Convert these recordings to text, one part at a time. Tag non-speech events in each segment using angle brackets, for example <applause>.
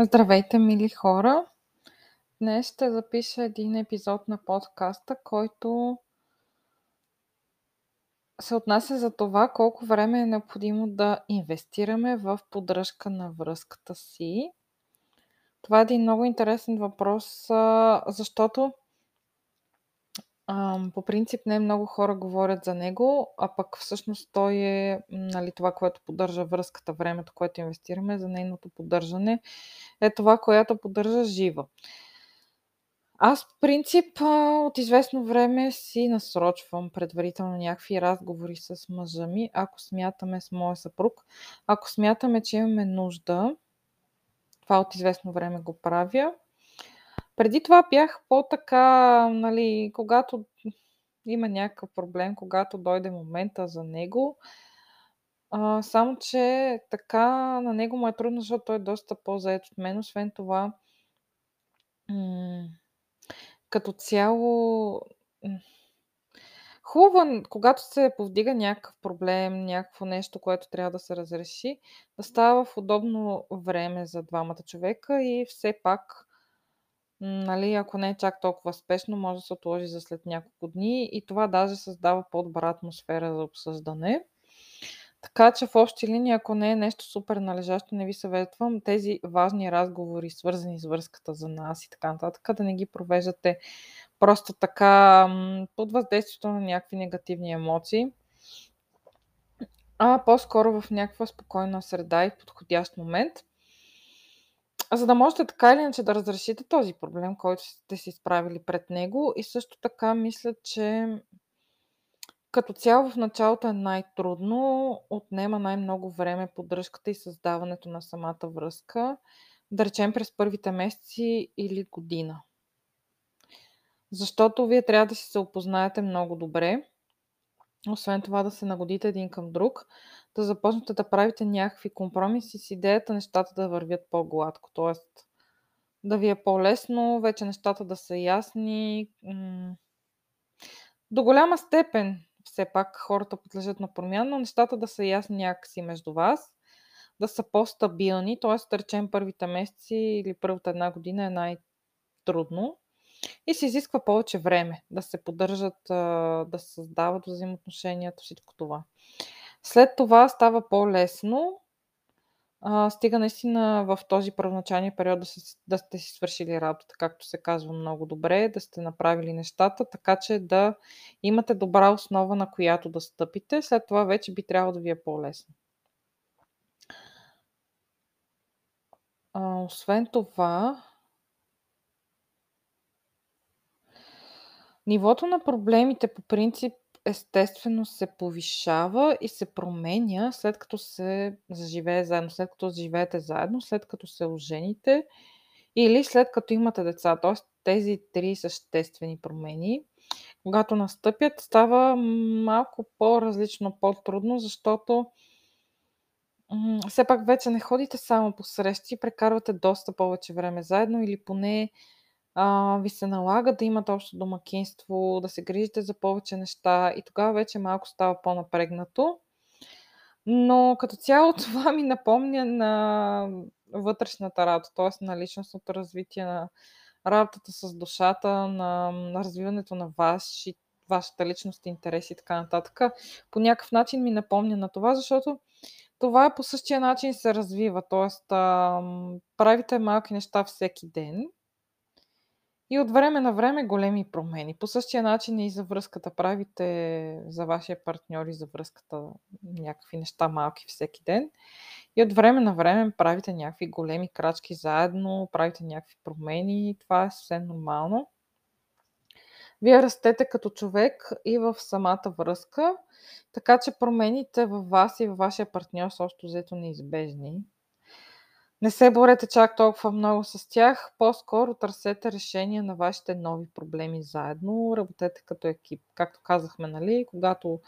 Здравейте, мили хора! Днес ще запиша един епизод на подкаста, който се отнася за това колко време е необходимо да инвестираме в поддръжка на връзката си. Това е един много интересен въпрос, защото по принцип не много хора говорят за него, а пък всъщност той е нали, това, което поддържа връзката, времето, което инвестираме за нейното поддържане, е това, което поддържа жива. Аз, в принцип, от известно време си насрочвам предварително някакви разговори с мъжа ми, ако смятаме с моя съпруг, ако смятаме, че имаме нужда. Това от известно време го правя. Преди това бях по-така, нали, когато има някакъв проблем, когато дойде момента за него. А, само, че така на него му е трудно, защото той е доста по-заед от мен. Освен това, м- като цяло, хубаво, е, когато се повдига някакъв проблем, някакво нещо, което трябва да се разреши, да става в удобно време за двамата човека и все пак Нали, ако не е чак толкова спешно, може да се отложи за след няколко дни и това даже създава по-добра атмосфера за обсъждане. Така че в общи линии, ако не е нещо супер належащо, не ви съветвам тези важни разговори, свързани с връзката за нас и така нататък, да не ги провеждате просто така под въздействието на някакви негативни емоции, а по-скоро в някаква спокойна среда и подходящ момент – за да можете така или иначе да разрешите този проблем, който сте се изправили пред него. И също така мисля, че като цяло в началото е най-трудно, отнема най-много време поддръжката и създаването на самата връзка, да речем през първите месеци или година. Защото вие трябва да си се опознаете много добре, освен това да се нагодите един към друг, да започнете да правите някакви компромиси с идеята нещата да вървят по-гладко. Тоест да ви е по-лесно, вече нещата да са ясни. До голяма степен все пак хората подлежат на промяна, но нещата да са ясни някакси между вас, да са по-стабилни, т.е. да речем първите месеци или първата една година е най-трудно и се изисква повече време да се поддържат, да се създават взаимоотношенията, всичко това. След това става по-лесно. А, стига наистина в този първоначален период да, се, да сте си свършили работата, както се казва много добре, да сте направили нещата, така че да имате добра основа, на която да стъпите. След това вече би трябвало да ви е по-лесно. А, освен това, нивото на проблемите по принцип естествено се повишава и се променя след като се заживее заедно, след като живеете заедно, след като се ожените или след като имате деца. Тоест тези три съществени промени, когато настъпят, става малко по-различно, по-трудно, защото все пак вече не ходите само по срещи, прекарвате доста повече време заедно или поне а, ви се налага да имате общо домакинство, да се грижите за повече неща и тогава вече малко става по-напрегнато. Но като цяло <laughs> това ми напомня на вътрешната работа, т.е. на личностното развитие, на работата с душата, на, на развиването на ваши, вашата личност, интереси и така нататък. По някакъв начин ми напомня на това, защото това по същия начин се развива. Т.е. правите малки неща всеки ден и от време на време големи промени. По същия начин и за връзката правите за вашия партньор и за връзката някакви неща малки всеки ден. И от време на време правите някакви големи крачки заедно, правите някакви промени. Това е съвсем нормално. Вие растете като човек и в самата връзка, така че промените във вас и във вашия партньор са още взето неизбежни. Не се борете чак толкова много с тях, по-скоро търсете решения на вашите нови проблеми заедно, работете като екип. Както казахме, нали, когато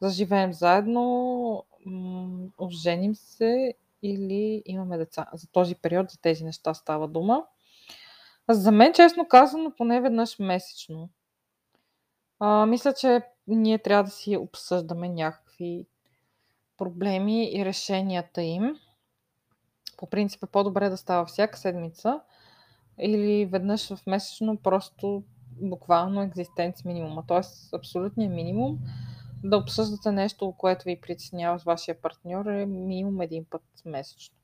заживеем заедно, оженим се или имаме деца. За този период, за тези неща става дума. За мен, честно казано, поне веднъж месечно. А, мисля, че ние трябва да си обсъждаме някакви проблеми и решенията им по принцип е по-добре да става всяка седмица или веднъж в месечно просто буквално екзистенц минимума, т.е. абсолютният минимум да обсъждате нещо, което ви притеснява с вашия партньор е минимум един път месечно.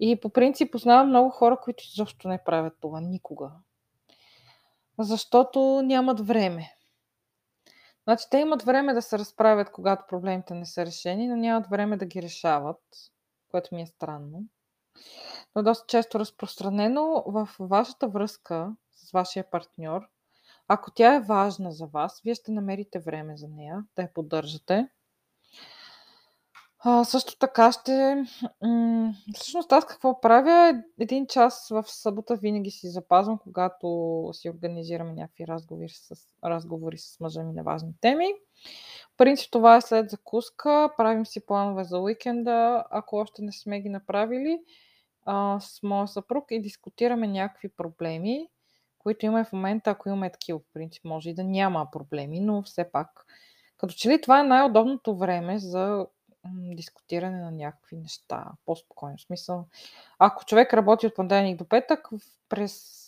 И по принцип познавам много хора, които изобщо не правят това никога. Защото нямат време. Значи те имат време да се разправят, когато проблемите не са решени, но нямат време да ги решават, което ми е странно. Но е доста често разпространено в вашата връзка с вашия партньор. Ако тя е важна за вас, вие ще намерите време за нея, да я поддържате. А, също така ще... М- всъщност аз какво правя? Един час в събота винаги си запазвам, когато си организираме някакви разговори с, разговори с мъжа ми на важни теми. В принцип това е след закуска. Правим си планове за уикенда, ако още не сме ги направили а, с моя съпруг и дискутираме някакви проблеми, които имаме в момента, ако имаме такива, в принцип може и да няма проблеми, но все пак. Като че ли това е най-удобното време за дискутиране на някакви неща, по-спокойно. смисъл, ако човек работи от понеделник до петък, през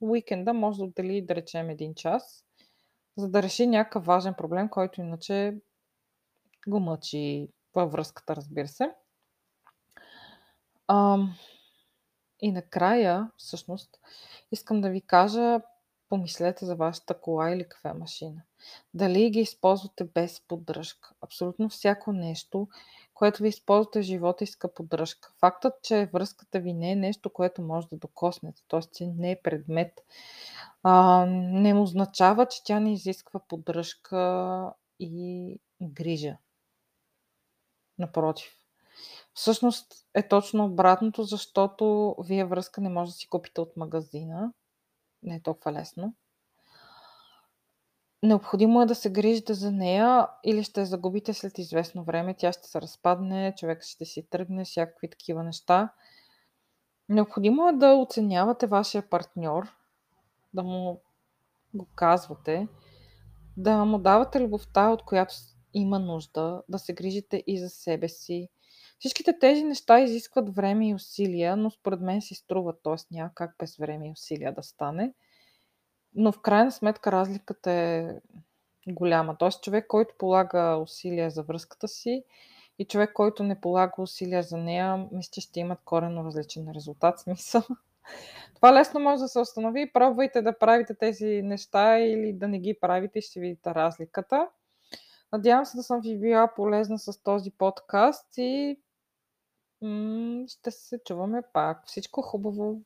уикенда може да отдели, да речем, един час, за да реши някакъв важен проблем, който иначе го мъчи във връзката, разбира се. А, и накрая, всъщност, искам да ви кажа, помислете за вашата кола или кафе машина. Дали ги използвате без поддръжка. Абсолютно всяко нещо, което ви използвате в живота, иска поддръжка. Фактът, че връзката ви не е нещо, което може да докоснете, т.е. че не е предмет, а, не означава, че тя не изисква поддръжка и грижа. Напротив. Всъщност е точно обратното, защото вие връзка не може да си купите от магазина. Не е толкова лесно. Необходимо е да се грижите за нея или ще я загубите след известно време. Тя ще се разпадне, човек ще си тръгне, всякакви такива неща. Необходимо е да оценявате вашия партньор, да му го казвате, да му давате любовта, от която има нужда, да се грижите и за себе си. Всичките тези неща изискват време и усилия, но според мен си струват, т.е. няма как без време и усилия да стане. Но в крайна сметка разликата е голяма. Тоест човек, който полага усилия за връзката си и човек, който не полага усилия за нея, мисля, че ще имат коренно различен резултат. <laughs> Смисъл. Това лесно може да се установи. Пробвайте да правите тези неща или да не ги правите и ще видите разликата. Надявам се да съм ви била полезна с този подкаст и м- ще се чуваме пак. Всичко хубаво!